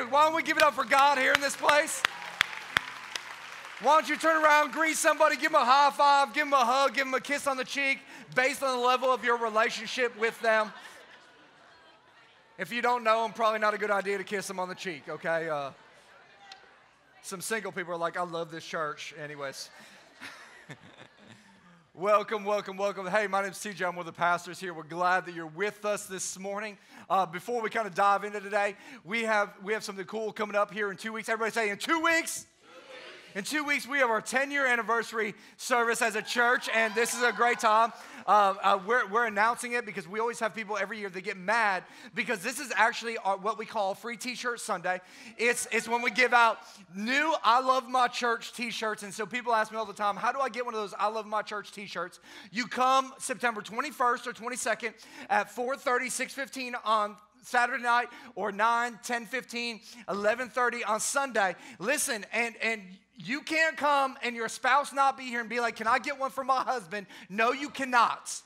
Hey, why don't we give it up for God here in this place? Why don't you turn around, greet somebody, give them a high five, give them a hug, give them a kiss on the cheek based on the level of your relationship with them. If you don't know them, probably not a good idea to kiss them on the cheek, okay? Uh, some single people are like, I love this church. Anyways. Welcome, welcome, welcome. Hey, my name's TJ. I'm one of the pastors here. We're glad that you're with us this morning. Uh, before we kind of dive into today, we have we have something cool coming up here in two weeks. Everybody say in two weeks. In two weeks, we have our 10 year anniversary service as a church, and this is a great time. Uh, uh, we're, we're announcing it because we always have people every year that get mad because this is actually our, what we call Free T shirt Sunday. It's, it's when we give out new I Love My Church t shirts. And so people ask me all the time, how do I get one of those I Love My Church t shirts? You come September 21st or 22nd at 4:30, 6:15 on Saturday night or 9, 10, 15, 11:30 on Sunday. Listen, and and you can't come and your spouse not be here and be like, Can I get one for my husband? No, you cannot.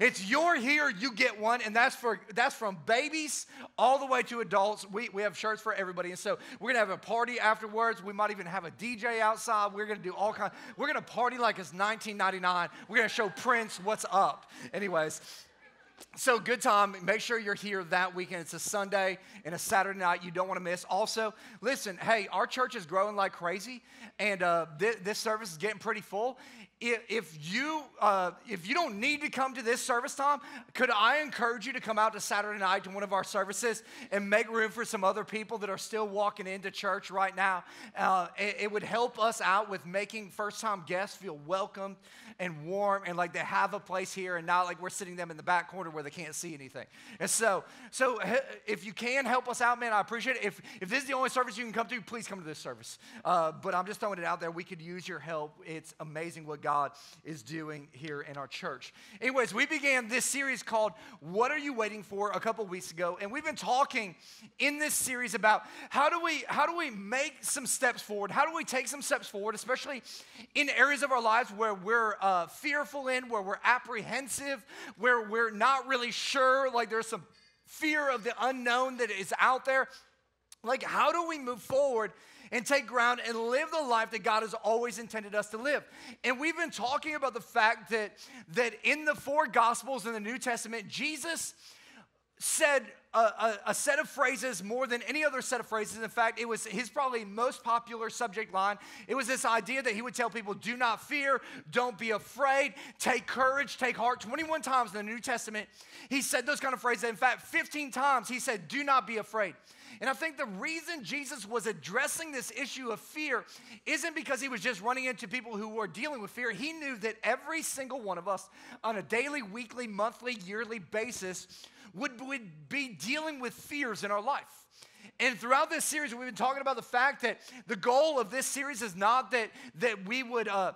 It's you're here, you get one, and that's for that's from babies all the way to adults. We, we have shirts for everybody, and so we're gonna have a party afterwards. We might even have a DJ outside. We're gonna do all kind. We're gonna party like it's 1999. We're gonna show Prince what's up. Anyways, so good time. Make sure you're here that weekend. It's a Sunday and a Saturday night. You don't want to miss. Also, listen. Hey, our church is growing like crazy, and uh, this, this service is getting pretty full. If, you uh, if you don't need to come to this service tom could I encourage you to come out to Saturday night to one of our services and make room for some other people that are still walking into church right now? Uh, it, it would help us out with making first time guests feel welcome and warm and like they have a place here and not like we're sitting them in the back corner where they can't see anything. And so, so if you can help us out, man, I appreciate it. If, if this is the only service you can come to, please come to this service. Uh, but I'm just throwing it out there. We could use your help. It's amazing what God is doing here in our church. Anyways, we began this series called What Are You Waiting For a couple weeks ago. And we've been talking in this series about how do we how do we make some steps forward? How do we take some steps forward, especially in areas of our lives where we're uh, fearful in, where we're apprehensive, where we're not really sure, like there's some fear of the unknown that is out there. Like, how do we move forward and take ground and live the life that God has always intended us to live. And we've been talking about the fact that, that in the four Gospels in the New Testament, Jesus said a, a, a, set of phrases more than any other set of phrases. In fact, it was his probably most popular subject line. It was this idea that he would tell people, do not fear, don't be afraid, take courage, take heart. 21 times in the New Testament, he said those kind of phrases. In fact, 15 times he said, do not be afraid. And I think the reason Jesus was addressing this issue of fear isn't because he was just running into people who were dealing with fear. He knew that every single one of us on a daily, weekly, monthly, yearly basis would, would be dealing with fears in our life. And throughout this series, we've been talking about the fact that the goal of this series is not that, that we would uh,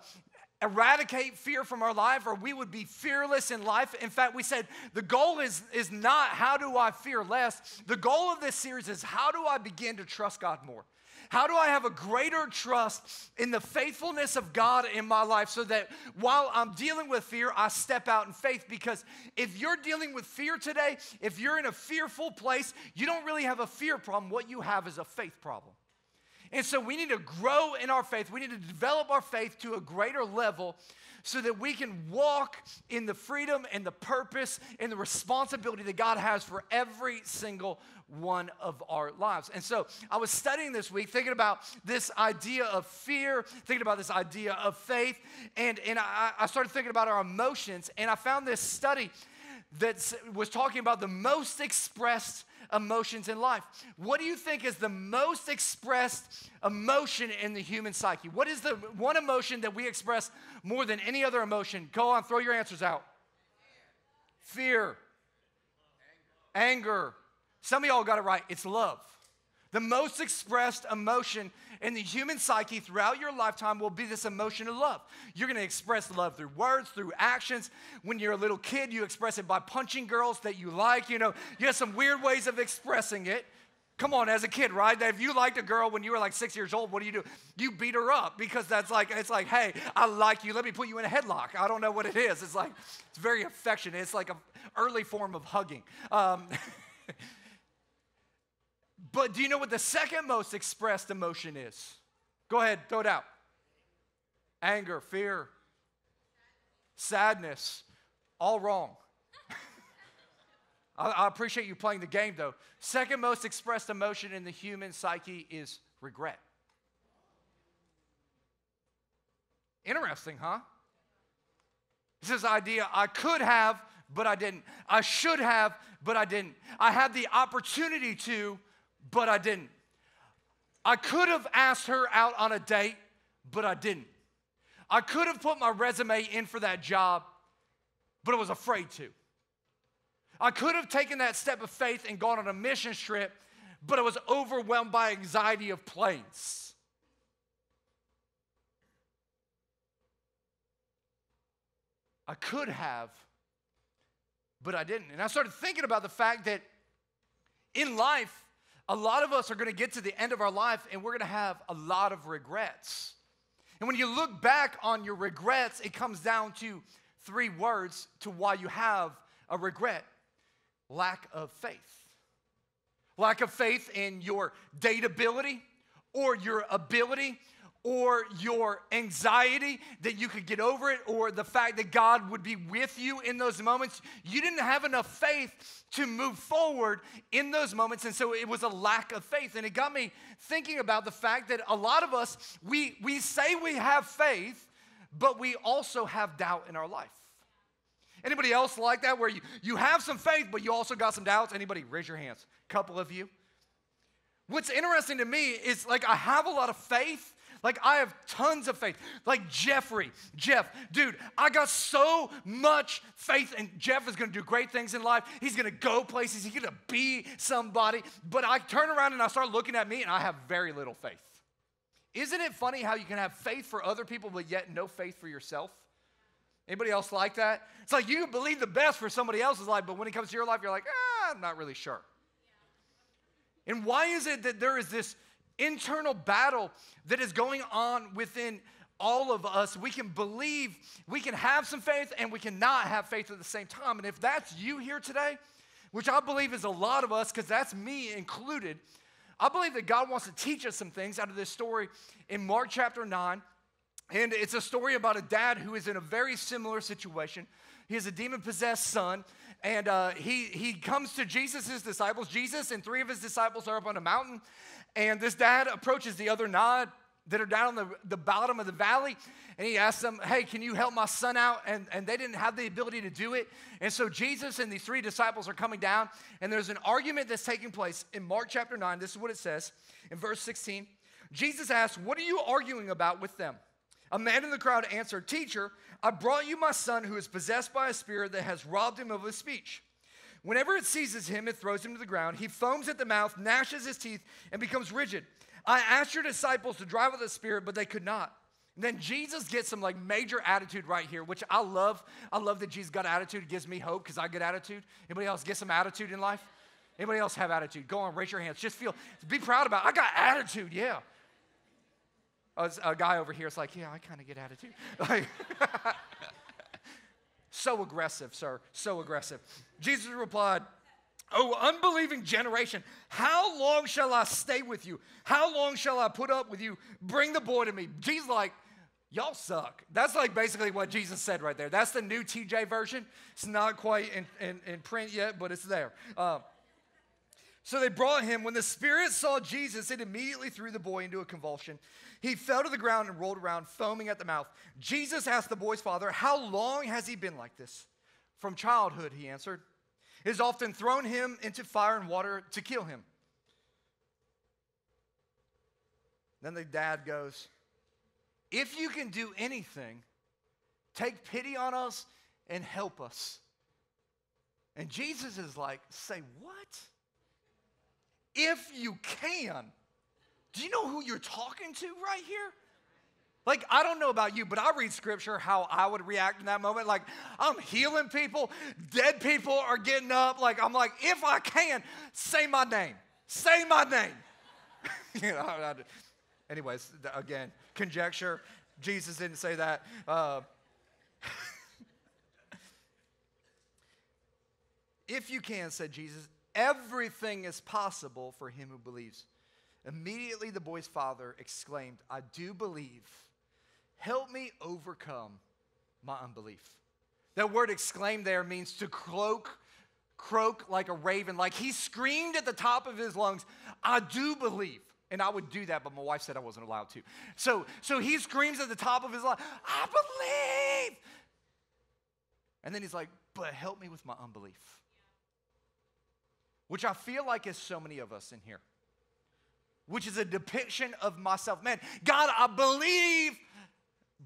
eradicate fear from our life or we would be fearless in life. In fact, we said the goal is, is not how do I fear less. The goal of this series is how do I begin to trust God more? How do I have a greater trust in the faithfulness of God in my life so that while I'm dealing with fear, I step out in faith? Because if you're dealing with fear today, if you're in a fearful place, you don't really have a fear problem. What you have is a faith problem. And so we need to grow in our faith. We need to develop our faith to a greater level so that we can walk in the freedom and the purpose and the responsibility that God has for every single one of our lives. And so I was studying this week, thinking about this idea of fear, thinking about this idea of faith, and, and I, I started thinking about our emotions, and I found this study that was talking about the most expressed emotions in life. What do you think is the most expressed emotion in the human psyche? What is the one emotion that we express more than any other emotion? Go on, throw your answers out. Fear, anger. Some of y'all got it right. It's love. The most expressed emotion in the human psyche throughout your lifetime will be this emotion of love. You're gonna express love through words, through actions. When you're a little kid, you express it by punching girls that you like. You know, you have some weird ways of expressing it. Come on, as a kid, right? If you liked a girl when you were like six years old, what do you do? You beat her up because that's like, it's like, hey, I like you. Let me put you in a headlock. I don't know what it is. It's like, it's very affectionate. It's like an early form of hugging. Um, But do you know what the second most expressed emotion is? Go ahead, throw it out. Anger, fear, sadness, all wrong. I, I, appreciate you playing the game though. Second most expressed emotion in the human psyche is regret. Interesting, huh? It's this idea I could have, but I didn't. I should have, but I didn't. I had the opportunity to, but I didn't. I could have asked her out on a date, but I didn't. I could have put my resume in for that job, but I was afraid to. I could have taken that step of faith and gone on a mission trip, but I was overwhelmed by anxiety of planes. I could have, but I didn't. And I started thinking about the fact that in life, a lot of us are going to get to the end of our life and we're going to have a lot of regrets. And when you look back on your regrets, it comes down to three words to why you have a regret lack of faith. Lack of faith in your dateability or your ability or your anxiety that you could get over it, or the fact that God would be with you in those moments. You didn't have enough faith to move forward in those moments. And so it was a lack of faith. And it got me thinking about the fact that a lot of us, we, we say we have faith, but we also have doubt in our life. Anybody else like that where you, you have some faith, but you also got some doubts? Anybody? Raise your hands. Couple of you. What's interesting to me is like I have a lot of faith, like, I have tons of faith. Like Jeffrey, Jeff, dude, I got so much faith, and Jeff is gonna do great things in life. He's gonna go places, he's gonna be somebody. But I turn around and I start looking at me, and I have very little faith. Isn't it funny how you can have faith for other people, but yet no faith for yourself? Anybody else like that? It's like you believe the best for somebody else's life, but when it comes to your life, you're like, ah, I'm not really sure. And why is it that there is this internal battle that is going on within all of us. We can believe, we can have some faith, and we cannot have faith at the same time. And if that's you here today, which I believe is a lot of us, because that's me included, I believe that God wants to teach us some things out of this story in Mark chapter 9. And it's a story about a dad who is in a very similar situation. He has a demon possessed son, and uh, he, he comes to Jesus' disciples. Jesus and three of his disciples are up on a mountain, and this dad approaches the other nine that are down on the, the bottom of the valley, and he asks them, Hey, can you help my son out? And, and they didn't have the ability to do it. And so Jesus and these three disciples are coming down, and there's an argument that's taking place in Mark chapter 9. This is what it says in verse 16. Jesus asked, What are you arguing about with them? A man in the crowd answered, Teacher, I brought you my son who is possessed by a spirit that has robbed him of his speech. Whenever it seizes him, it throws him to the ground. He foams at the mouth, gnashes his teeth, and becomes rigid. I asked your disciples to drive out the spirit, but they could not. And then Jesus gets some like major attitude right here, which I love. I love that Jesus got attitude. It gives me hope because I get attitude. Anybody else get some attitude in life? Anybody else have attitude? Go on, raise your hands. Just feel, be proud about it. I got attitude, yeah. A guy over here is like, yeah, I kind of get attitude. Like, so aggressive, sir, so aggressive. Jesus replied, Oh, unbelieving generation, how long shall I stay with you? How long shall I put up with you? Bring the boy to me. Jesus, like, y'all suck. That's like basically what Jesus said right there. That's the new TJ version. It's not quite in, in, in print yet, but it's there. Uh, so they brought him. When the spirit saw Jesus, it immediately threw the boy into a convulsion. He fell to the ground and rolled around, foaming at the mouth. Jesus asked the boy's father, How long has he been like this? From childhood, he answered. It has often thrown him into fire and water to kill him. Then the dad goes, If you can do anything, take pity on us and help us. And Jesus is like, Say what? If you can. Do you know who you're talking to right here? Like, I don't know about you, but I read scripture how I would react in that moment. Like, I'm healing people, dead people are getting up. Like, I'm like, if I can, say my name. Say my name. you know, I, anyways, again, conjecture. Jesus didn't say that. Uh, if you can, said Jesus, Everything is possible for him who believes. Immediately the boy's father exclaimed, I do believe. Help me overcome my unbelief. That word exclaim there means to cloak, croak like a raven. Like he screamed at the top of his lungs, I do believe. And I would do that, but my wife said I wasn't allowed to. So, so he screams at the top of his lungs, I believe. And then he's like, but help me with my unbelief. Which I feel like is so many of us in here. Which is a depiction of myself. Man, God, I believe,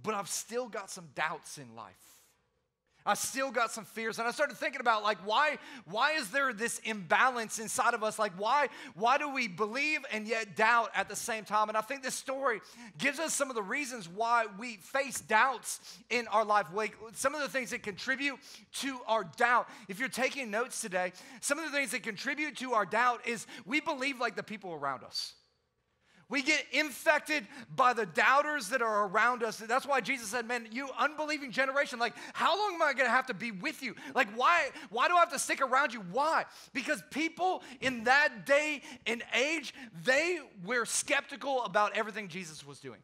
but I've still got some doubts in life. I still got some fears. And I started thinking about like why why is there this imbalance inside of us? Like why why do we believe and yet doubt at the same time? And I think this story gives us some of the reasons why we face doubts in our life. Like some of the things that contribute to our doubt. If you're taking notes today, some of the things that contribute to our doubt is we believe like the people around us. We get infected by the doubters that are around us. That's why Jesus said, Man, you unbelieving generation, like, how long am I gonna have to be with you? Like, why, why do I have to stick around you? Why? Because people in that day and age, they were skeptical about everything Jesus was doing.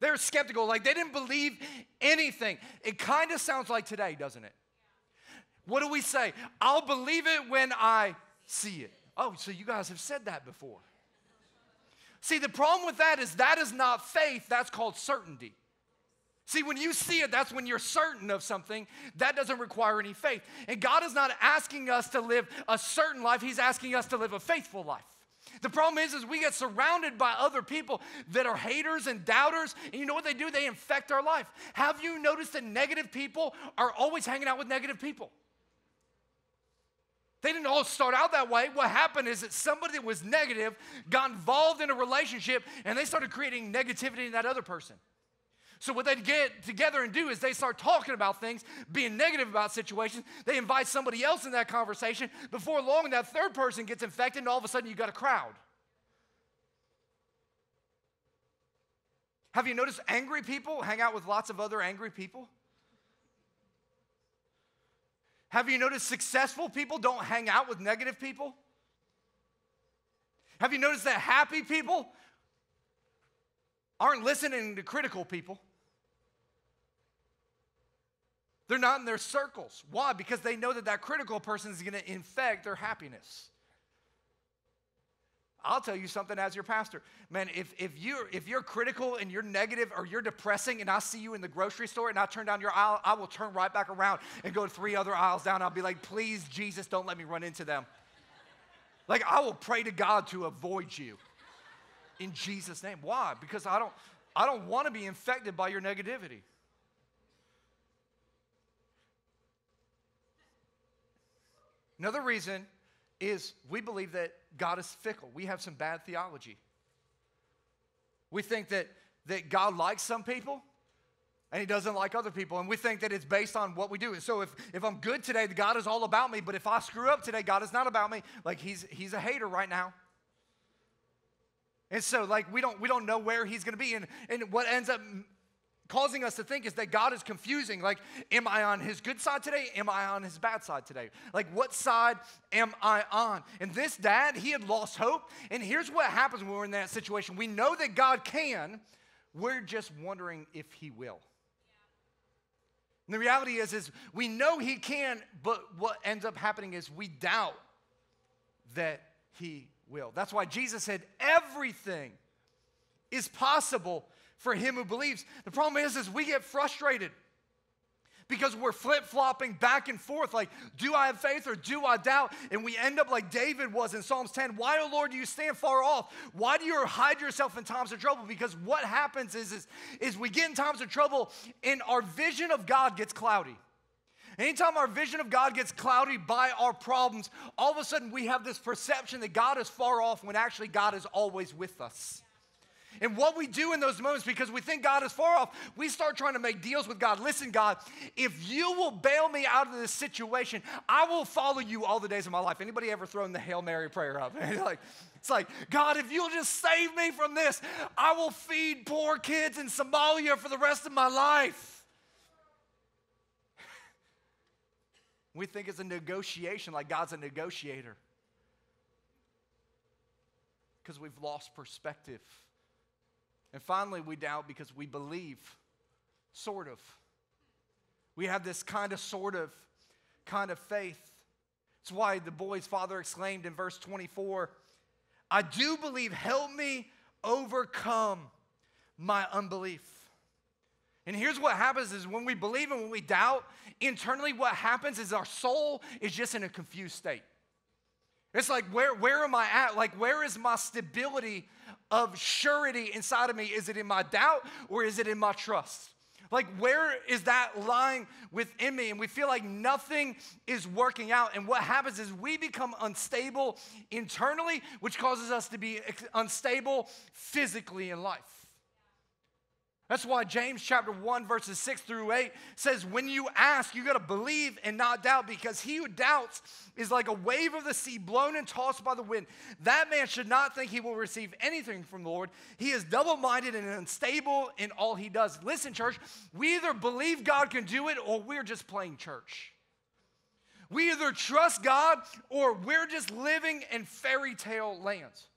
They were skeptical, like, they didn't believe anything. It kind of sounds like today, doesn't it? What do we say? I'll believe it when I see it. Oh, so you guys have said that before. See, the problem with that is that is not faith, that's called certainty. See, when you see it, that's when you're certain of something. That doesn't require any faith. And God is not asking us to live a certain life, He's asking us to live a faithful life. The problem is, is we get surrounded by other people that are haters and doubters, and you know what they do? They infect our life. Have you noticed that negative people are always hanging out with negative people? They didn't all start out that way. What happened is that somebody that was negative got involved in a relationship and they started creating negativity in that other person. So, what they get together and do is they start talking about things, being negative about situations. They invite somebody else in that conversation. Before long, that third person gets infected, and all of a sudden, you got a crowd. Have you noticed angry people hang out with lots of other angry people? Have you noticed successful people don't hang out with negative people? Have you noticed that happy people aren't listening to critical people? They're not in their circles. Why? Because they know that that critical person is going to infect their happiness. I'll tell you something as your pastor. Man, if, if, you're, if you're critical and you're negative or you're depressing and I see you in the grocery store and I turn down your aisle, I will turn right back around and go three other aisles down. I'll be like, please, Jesus, don't let me run into them. Like, I will pray to God to avoid you in Jesus' name. Why? Because I don't, I don't want to be infected by your negativity. Another reason is we believe that God is fickle. We have some bad theology. We think that, that God likes some people and he doesn't like other people. And we think that it's based on what we do. And So if, if I'm good today, God is all about me. But if I screw up today, God is not about me. Like he's, he's a hater right now. And so like we don't, we don't know where he's going to be. And, and what ends up causing us to think is that God is confusing. Like, am I on his good side today? Am I on his bad side today? Like, what side am I on? And this dad, he had lost hope. And here's what happens when we're in that situation we know that God can, we're just wondering if he will. And the reality is, is we know he can, but what ends up happening is we doubt that he will. That's why Jesus said everything is possible for him who believes. The problem is, is we get frustrated because we're flip flopping back and forth. Like, do I have faith or do I doubt? And we end up like David was in Psalms 10. Why, O oh Lord, do you stand far off? Why do you hide yourself in times of trouble? Because what happens is, is, is we get in times of trouble and our vision of God gets cloudy. Anytime our vision of God gets cloudy by our problems, all of a sudden we have this perception that God is far off when actually God is always with us. And what we do in those moments, because we think God is far off, we start trying to make deals with God. Listen, God, if you will bail me out of this situation, I will follow you all the days of my life. Anybody ever thrown the Hail Mary prayer up? like, it's like, God, if you'll just save me from this, I will feed poor kids in Somalia for the rest of my life. We think it's a negotiation, like God's a negotiator. because we've lost perspective. And finally, we doubt because we believe, sort of. We have this kind of, sort of, kind of faith. It's why the boy's father exclaimed in verse 24, I do believe, help me overcome my unbelief. And here's what happens is when we believe and when we doubt, internally what happens is our soul is just in a confused state. It's like, where, where am I at? Like, where is my stability of surety inside of me? Is it in my doubt or is it in my trust? Like, where is that lying within me? And we feel like nothing is working out. And what happens is we become unstable internally, which causes us to be unstable physically in life. That's why James chapter 1, verses 6 through 8 says, When you ask, you got to believe and not doubt, because he who doubts is like a wave of the sea blown and tossed by the wind. That man should not think he will receive anything from the Lord. He is double minded and unstable in all he does. Listen, church, we either believe God can do it or we're just playing church. We either trust God or we're just living in fairy tale lands.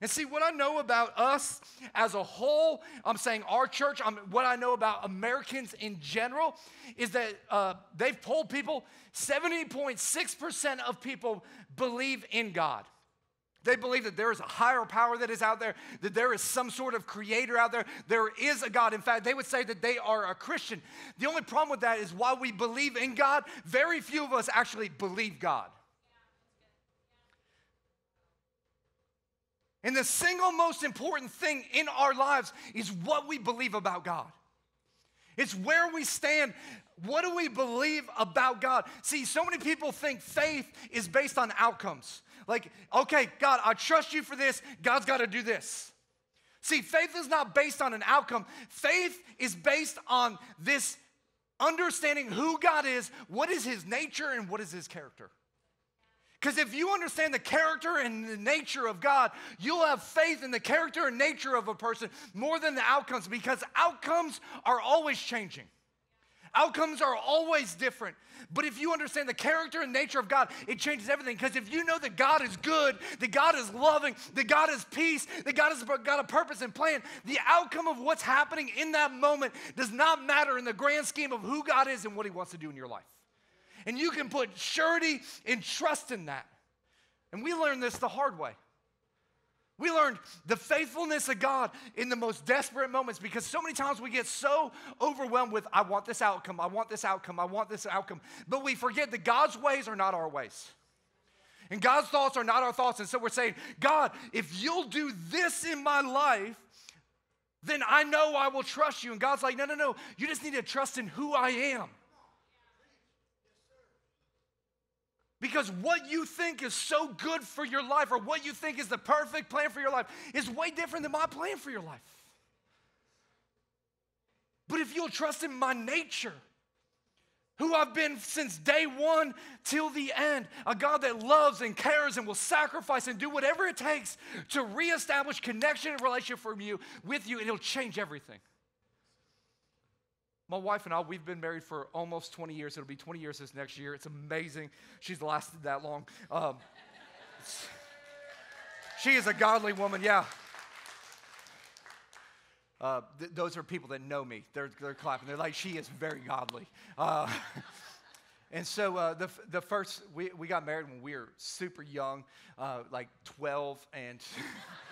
And see, what I know about us as a whole, I'm saying our church, I'm, what I know about Americans in general, is that uh, they've polled people, 70.6% of people believe in God. They believe that there is a higher power that is out there, that there is some sort of creator out there. There is a God. In fact, they would say that they are a Christian. The only problem with that is while we believe in God, very few of us actually believe God. And the single most important thing in our lives is what we believe about God. It's where we stand. What do we believe about God? See, so many people think faith is based on outcomes. Like, okay, God, I trust you for this. God's got to do this. See, faith is not based on an outcome. Faith is based on this understanding who God is, what is his nature, and what is his character. Because if you understand the character and the nature of God, you'll have faith in the character and nature of a person more than the outcomes because outcomes are always changing. Outcomes are always different. But if you understand the character and nature of God, it changes everything. Because if you know that God is good, that God is loving, that God is peace, that God has got a purpose and plan, the outcome of what's happening in that moment does not matter in the grand scheme of who God is and what He wants to do in your life. And you can put surety and trust in that. And we learned this the hard way. We learned the faithfulness of God in the most desperate moments because so many times we get so overwhelmed with, I want this outcome, I want this outcome, I want this outcome. But we forget that God's ways are not our ways. And God's thoughts are not our thoughts. And so we're saying, God, if you'll do this in my life, then I know I will trust you. And God's like, no, no, no. You just need to trust in who I am. Because what you think is so good for your life or what you think is the perfect plan for your life is way different than my plan for your life. But if you'll trust in my nature, who I've been since day one till the end, a God that loves and cares and will sacrifice and do whatever it takes to reestablish connection and relationship from you with you, and it'll change everything. My wife and I, we've been married for almost 20 years. It'll be 20 years this next year. It's amazing. She's lasted that long. Um, she is a godly woman, yeah. Uh, th- those are people that know me. They're, they're clapping. They're like, she is very godly. Uh, and so uh, the, the first, we, we got married when we were super young, uh, like 12, and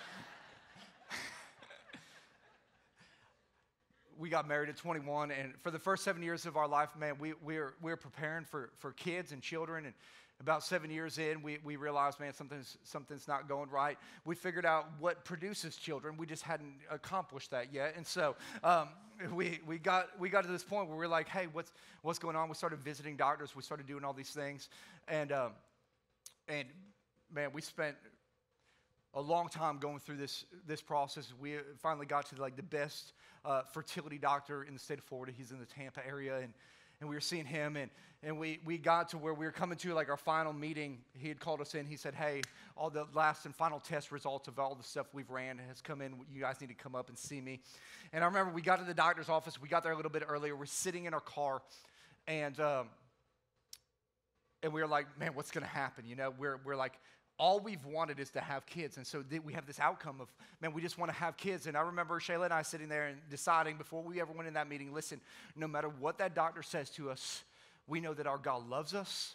we got married at 21, and for the first seven years of our life, man, we, we're, we're preparing for, for kids and children. And about seven years in, we, we realized, man, something's, something's not going right. We figured out what produces children. We just hadn't accomplished that yet. And so um, we, we, got, we got to this point where we are like, hey, what's, what's going on? We started visiting doctors. We started doing all these things. And, um, and man, we spent a long time going through this, this process. We finally got to like the best uh, fertility doctor in the state of Florida. He's in the Tampa area, and, and we were seeing him, and, and we, we got to where we were coming to like our final meeting. He had called us in. He said, hey, all the last and final test results of all the stuff we've ran has come in. You guys need to come up and see me. And I remember we got to the doctor's office. We got there a little bit earlier. We're sitting in our car, and, um, and we were like, man, what's going to happen? You know, we're, we're like, all we've wanted is to have kids. And so we have this outcome of, man, we just want to have kids. And I remember Shayla and I sitting there and deciding before we ever went in that meeting listen, no matter what that doctor says to us, we know that our God loves us,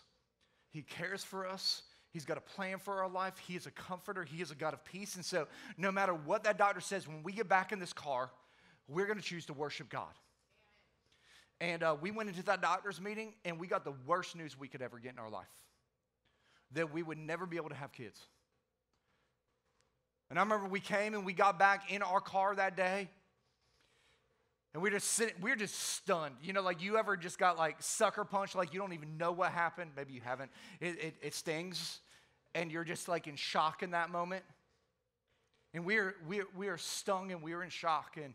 He cares for us. He's got a plan for our life. He is a comforter. He is a God of peace. And so, no matter what that doctor says, when we get back in this car, we're going to choose to worship God. And uh, we went into that doctor's meeting and we got the worst news we could ever get in our life that we would never be able to have kids. And I remember we came and we got back in our car that day. And we are just sitting, we are just stunned. You know, like you ever just got like sucker punched, like you don't even know what happened. Maybe you haven't. It, it, it stings, and you're just like in shock in that moment. And we are, we, are, we are stung and we are in shock. And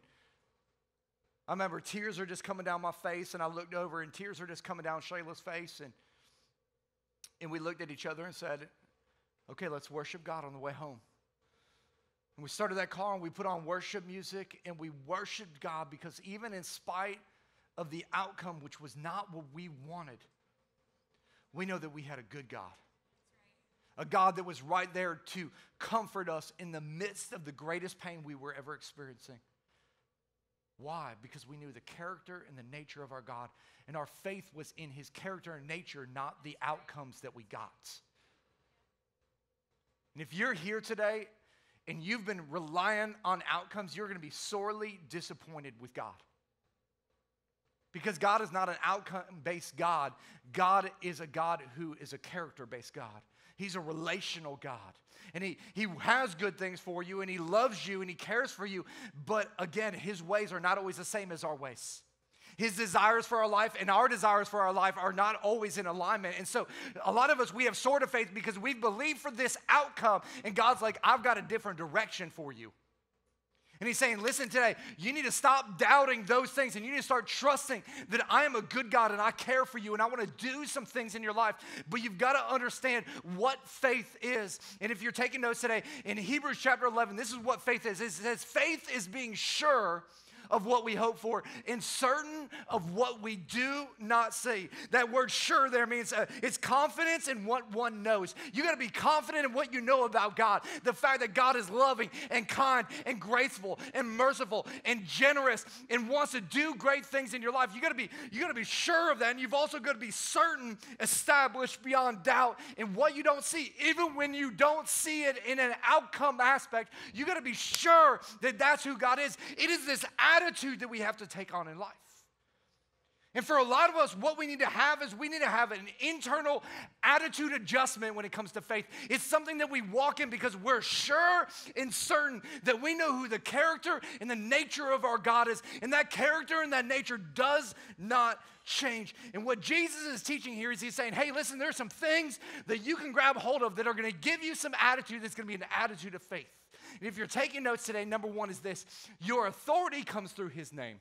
I remember tears are just coming down my face, and I looked over, and tears are just coming down Shayla's face. And, and we looked at each other and said, Okay, let's worship God on the way home. And we started that car and we put on worship music and we worshiped God because even in spite of the outcome, which was not what we wanted, we know that we had a good God. A God that was right there to comfort us in the midst of the greatest pain we were ever experiencing. Why? Because we knew the character and the nature of our God, and our faith was in his character and nature, not the outcomes that we got. And if you're here today and you've been relying on outcomes, you're going to be sorely disappointed with God. Because God is not an outcome based God, God is a God who is a character based God. He's a relational God. And he, he has good things for you, and He loves you, and He cares for you. But again, His ways are not always the same as our ways. His desires for our life and our desires for our life are not always in alignment. And so, a lot of us, we have sort of faith because we believe for this outcome. And God's like, I've got a different direction for you. And he's saying, listen today, you need to stop doubting those things and you need to start trusting that I am a good God and I care for you and I want to do some things in your life. But you've got to understand what faith is. And if you're taking notes today, in Hebrews chapter 11, this is what faith is it says, faith is being sure of what we hope for and certain of what we do not see. That word sure there means uh, it's confidence in what one knows. You got to be confident in what you know about God. The fact that God is loving and kind and graceful and merciful and generous and wants to do great things in your life. You got to be you got to be sure of that and you've also got to be certain, established beyond doubt in what you don't see. Even when you don't see it in an outcome aspect, you got to be sure that that's who God is. It is this attitude that we have to take on in life. And for a lot of us, what we need to have is we need to have an internal attitude adjustment when it comes to faith. It's something that we walk in because we're sure and certain that we know who the character and the nature of our God is. And that character and that nature does not change. And what Jesus is teaching here is he's saying, hey, listen, there's some things that you can grab hold of that are going to give you some attitude that's going to be an attitude of faith. And if you're taking notes today, number one is this your authority comes through his name.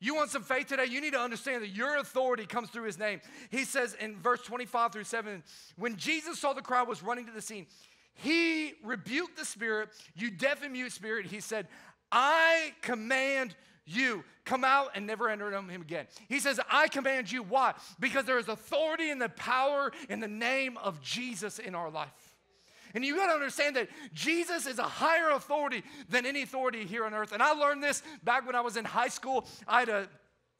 You want some faith today? You need to understand that your authority comes through his name. He says in verse 25 through 7 when Jesus saw the crowd was running to the scene, he rebuked the spirit, you deaf and mute spirit. He said, I command you come out and never enter him again. He says, I command you. Why? Because there is authority and the power in the name of Jesus in our life. And you got to understand that Jesus is a higher authority than any authority here on earth. And I learned this back when I was in high school. I had a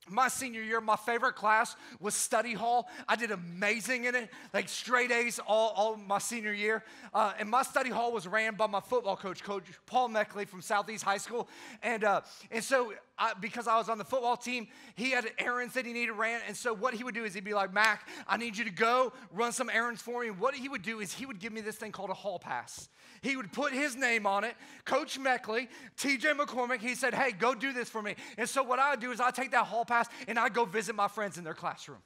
my senior year, my favorite class was study hall. I did amazing in it, like straight A's all, all my senior year. Uh, and my study hall was ran by my football coach, Coach Paul Meckley from Southeast High School. And, uh, and so, I, because I was on the football team, he had errands that he needed ran. And so, what he would do is he'd be like, Mac, I need you to go run some errands for me. And what he would do is he would give me this thing called a hall pass. He would put his name on it, Coach Meckley, TJ McCormick. He said, Hey, go do this for me. And so what I would do is I take that hall pass and I go visit my friends in their classroom.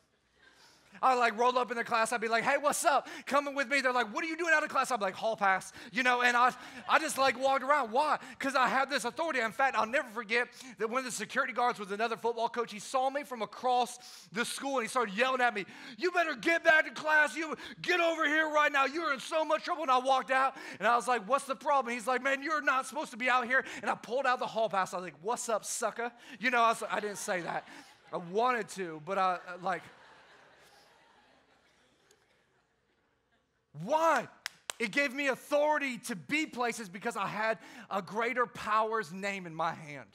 I like roll up in the class. I'd be like, hey, what's up? Coming with me. They're like, what are you doing out of class? I'm like, hall pass, you know, and I, I just like walked around. Why? Because I have this authority. In fact, I'll never forget that one of the security guards was another football coach. He saw me from across the school and he started yelling at me, you better get back to class. You get over here right now. You're in so much trouble. And I walked out and I was like, what's the problem? He's like, man, you're not supposed to be out here. And I pulled out the hall pass. I was like, what's up, sucker? You know, I, was, I didn't say that. I wanted to, but I like, Why? It gave me authority to be places because I had a greater power's name in my hand.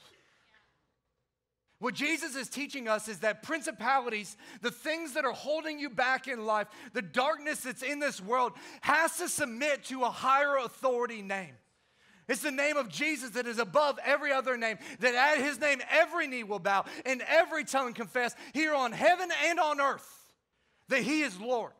What Jesus is teaching us is that principalities, the things that are holding you back in life, the darkness that's in this world, has to submit to a higher authority name. It's the name of Jesus that is above every other name, that at his name every knee will bow and every tongue confess here on heaven and on earth that he is Lord.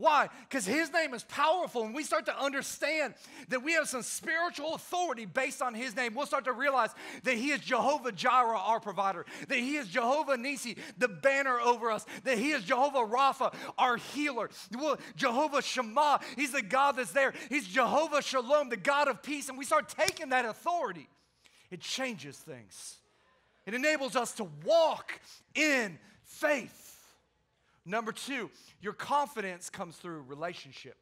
Why? Because his name is powerful, and we start to understand that we have some spiritual authority based on his name. We'll start to realize that he is Jehovah Jireh, our provider, that he is Jehovah Nisi, the banner over us, that he is Jehovah Rapha, our healer, Jehovah Shammah, he's the God that's there. He's Jehovah Shalom, the God of peace, and we start taking that authority. It changes things, it enables us to walk in faith. Number two, your confidence comes through relationship.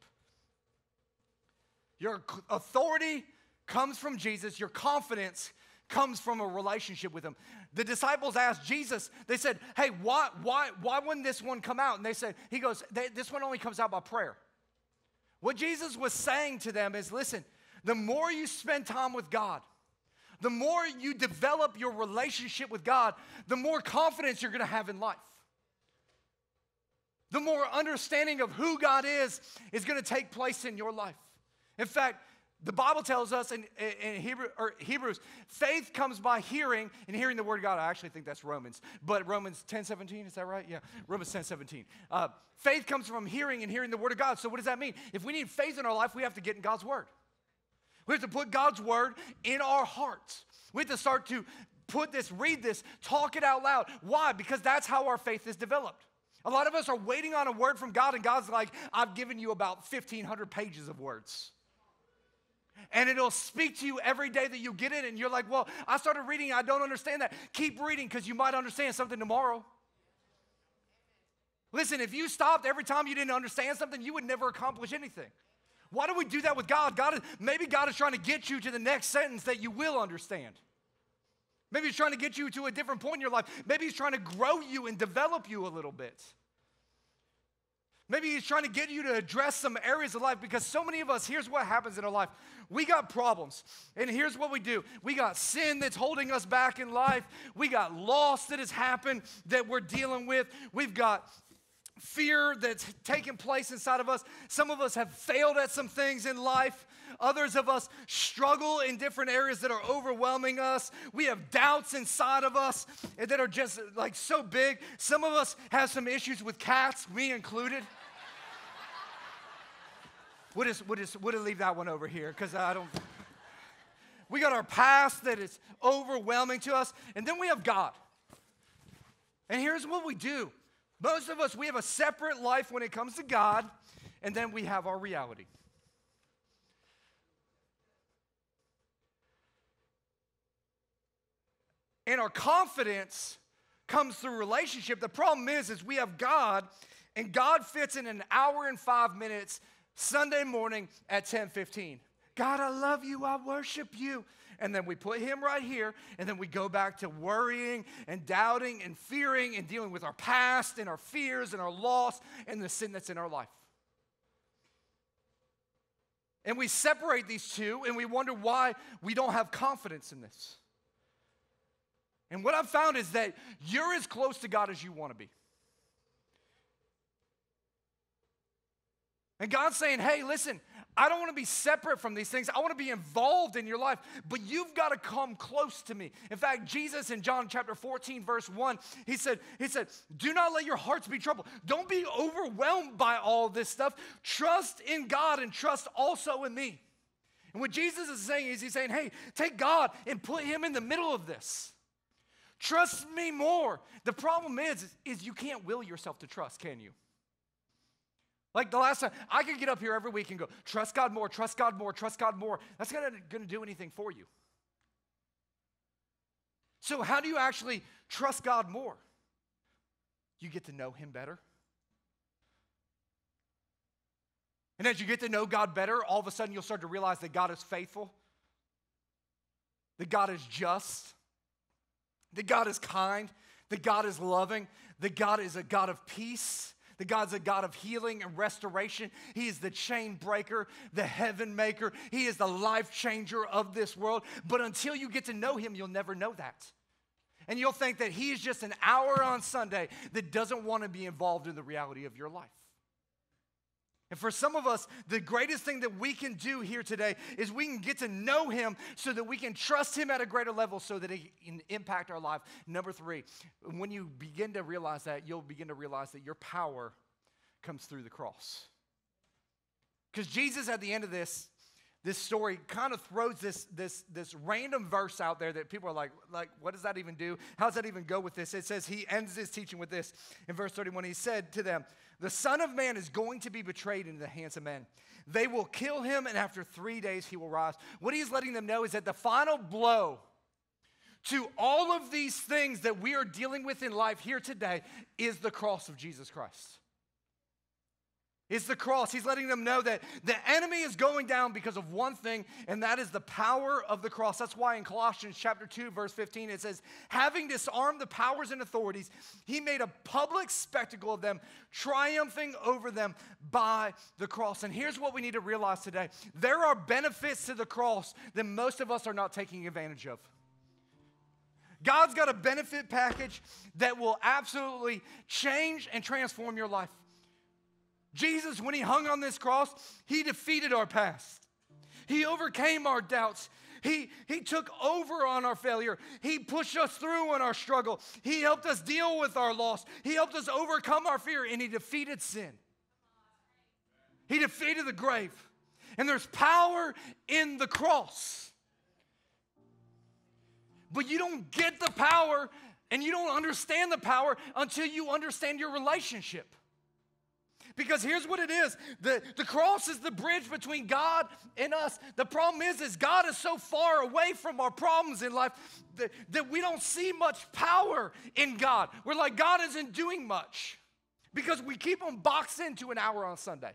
Your authority comes from Jesus, your confidence comes from a relationship with him. The disciples asked Jesus, they said, Hey, why, why, why wouldn't this one come out? And they said, He goes, This one only comes out by prayer. What Jesus was saying to them is listen, the more you spend time with God, the more you develop your relationship with God, the more confidence you're gonna have in life the more understanding of who God is is going to take place in your life. In fact, the Bible tells us in, in Hebrew, Hebrews, faith comes by hearing and hearing the word of God. I actually think that's Romans, but Romans 10 17, is that right? Yeah, Romans 10 17. Uh, faith comes from hearing and hearing the word of God. So, what does that mean? If we need faith in our life, we have to get in God's word. We have to put God's word in our hearts. We have to start to put this, read this, talk it out loud. Why? Because that's how our faith is developed. A lot of us are waiting on a word from God, and God's like, I've given you about 1,500 pages of words. And it'll speak to you every day that you get it, and you're like, Well, I started reading, I don't understand that. Keep reading because you might understand something tomorrow. Listen, if you stopped every time you didn't understand something, you would never accomplish anything. Why do we do that with God? God is, maybe God is trying to get you to the next sentence that you will understand. Maybe he's trying to get you to a different point in your life. Maybe he's trying to grow you and develop you a little bit. Maybe he's trying to get you to address some areas of life because so many of us, here's what happens in our life. We got problems. And here's what we do we got sin that's holding us back in life. We got loss that has happened that we're dealing with. We've got fear that's taken place inside of us. Some of us have failed at some things in life. Others of us struggle in different areas that are overwhelming us. We have doubts inside of us that are just like so big. Some of us have some issues with cats, me included. We'll just, we'll just, we'll leave that one over here because I don't. We got our past that is overwhelming to us, and then we have God. And here's what we do most of us, we have a separate life when it comes to God, and then we have our reality. And our confidence comes through relationship. The problem is, is we have God, and God fits in an hour and five minutes Sunday morning at 10:15. God, I love you. I worship you. And then we put him right here, and then we go back to worrying and doubting and fearing and dealing with our past and our fears and our loss and the sin that's in our life. And we separate these two, and we wonder why we don't have confidence in this. And what I've found is that you're as close to God as you want to be. And God's saying, hey, listen, I don't want to be separate from these things. I want to be involved in your life, but you've got to come close to me. In fact, Jesus in John chapter 14, verse 1, he said, he said, Do not let your hearts be troubled. Don't be overwhelmed by all this stuff. Trust in God and trust also in me. And what Jesus is saying is he's saying, hey, take God and put him in the middle of this. Trust me more. The problem is, is you can't will yourself to trust, can you? Like the last time, I could get up here every week and go, trust God more, trust God more, trust God more. That's not going to do anything for you. So, how do you actually trust God more? You get to know Him better. And as you get to know God better, all of a sudden you'll start to realize that God is faithful, that God is just, that God is kind, that God is loving, that God is a God of peace, that God's a God of healing and restoration. He is the chain breaker, the heaven maker. He is the life changer of this world. But until you get to know Him, you'll never know that. And you'll think that He is just an hour on Sunday that doesn't want to be involved in the reality of your life. And for some of us, the greatest thing that we can do here today is we can get to know Him so that we can trust Him at a greater level so that He can impact our life. Number three, when you begin to realize that, you'll begin to realize that your power comes through the cross. Because Jesus, at the end of this, this story kind of throws this, this, this random verse out there that people are like, like, what does that even do? How does that even go with this? It says he ends his teaching with this in verse 31. He said to them, the Son of Man is going to be betrayed into the hands of men. They will kill him, and after three days he will rise. What he's letting them know is that the final blow to all of these things that we are dealing with in life here today is the cross of Jesus Christ is the cross. He's letting them know that the enemy is going down because of one thing, and that is the power of the cross. That's why in Colossians chapter 2, verse 15, it says, Having disarmed the powers and authorities, he made a public spectacle of them, triumphing over them by the cross. And here's what we need to realize today there are benefits to the cross that most of us are not taking advantage of. God's got a benefit package that will absolutely change and transform your life. Jesus, when he hung on this cross, he defeated our past. He overcame our doubts. He, he took over on our failure. He pushed us through on our struggle. He helped us deal with our loss. He helped us overcome our fear, and He defeated sin. He defeated the grave. And there's power in the cross. But you don't get the power and you don't understand the power until you understand your relationship. Because here's what it is the, the cross is the bridge between God and us. The problem is, is God is so far away from our problems in life that, that we don't see much power in God. We're like, God isn't doing much because we keep them boxed into an hour on Sunday.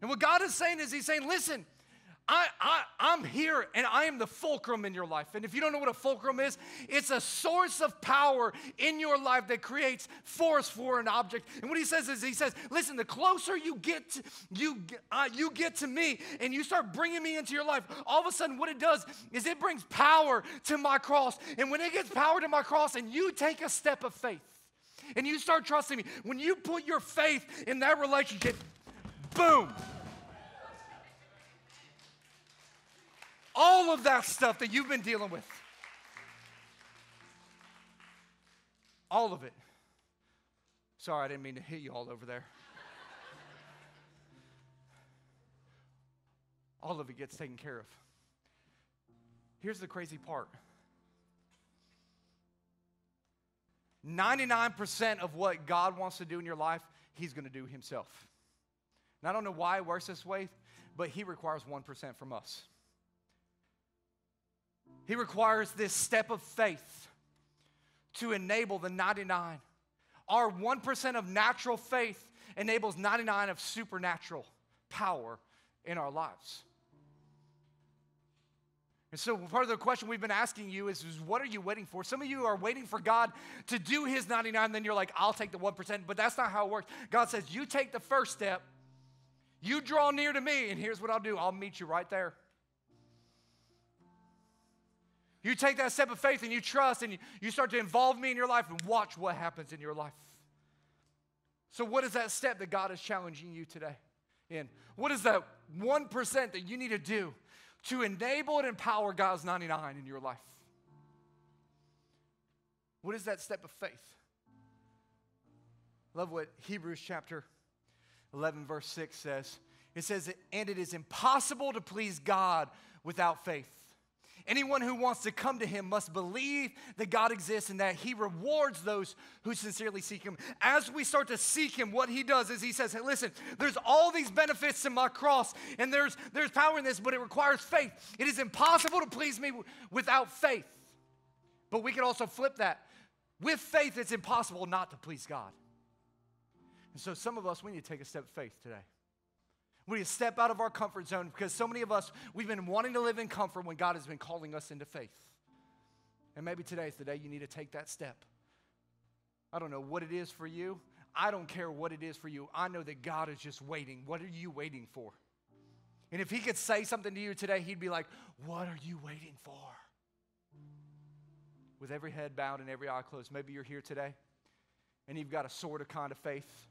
And what God is saying is, He's saying, listen, I, I, I'm here and I am the fulcrum in your life. And if you don't know what a fulcrum is, it's a source of power in your life that creates force for an object. And what he says is, he says, listen, the closer you get to, you, uh, you get to me and you start bringing me into your life, all of a sudden what it does is it brings power to my cross. And when it gets power to my cross and you take a step of faith and you start trusting me, when you put your faith in that relationship, boom all of that stuff that you've been dealing with. All of it. Sorry, I didn't mean to hit you all over there. all of it gets taken care of. Here's the crazy part 99% of what God wants to do in your life, He's going to do Himself. And I don't know why it works this way, but He requires 1% from us. He requires this step of faith to enable the 99. Our 1% of natural faith enables 99 of supernatural power in our lives. And so, part of the question we've been asking you is, is, what are you waiting for? Some of you are waiting for God to do his 99, then you're like, I'll take the 1%, but that's not how it works. God says, You take the first step, you draw near to me, and here's what I'll do I'll meet you right there. You take that step of faith and you trust and you, start to involve me in your life and watch what happens in your life. So, what is that step that God is challenging you today in? What is that 1% that you need to do to enable and empower God's 99 in your life? What is that step of faith? love what Hebrews chapter 11, verse 6 says. It says, And it is impossible to please God without faith. Anyone who wants to come to him must believe that God exists and that he rewards those who sincerely seek him. As we start to seek him, what he does is he says, hey, listen, there's all these benefits to my cross, and there's, there's power in this, but it requires faith. It is impossible to please me without faith. But we can also flip that. With faith, it's impossible not to please God. And so some of us, we need to take a step of faith today. We need to step out of our comfort zone because so many of us, we've been wanting to live in comfort when God has been calling us into faith. And maybe today is the day you need to take that step I don't know what it is for you. I don't care what it is for you. I know that God is just waiting. What are you waiting for? And if He could say something to you today, He'd be like, What are you waiting for? With every head bowed and every eye closed, maybe you're here today and you've got a sort of kind of faith.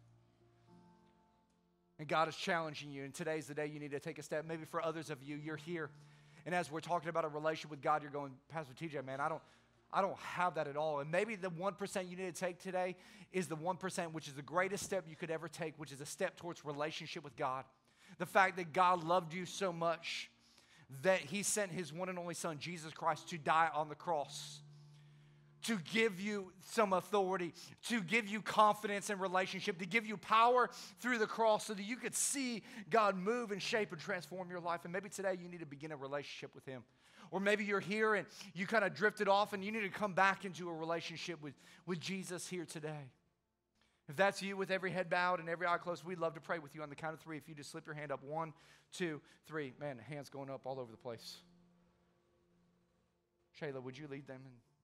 And God is challenging you, and today's the day you need to take a step. Maybe for others of you, you're here. And as we're talking about a relationship with God, you're going, Pastor TJ, man, I don't, I don't have that at all. And maybe the 1% you need to take today is the 1%, which is the greatest step you could ever take, which is a step towards relationship with God. The fact that God loved you so much that he sent his one and only son, Jesus Christ, to die on the cross to give you some authority, to give you confidence in relationship, to give you power through the cross so that you could see God move and shape and transform your life. And maybe today you need to begin a relationship with Him. Or maybe you're here and you kind of drifted off and you need to come back into a relationship with, with Jesus here today. If that's you with every head bowed and every eye closed, we'd love to pray with you on the count of three. If you just slip your hand up one, two, three. Man, hands going up all over the place. Shayla, would you lead them?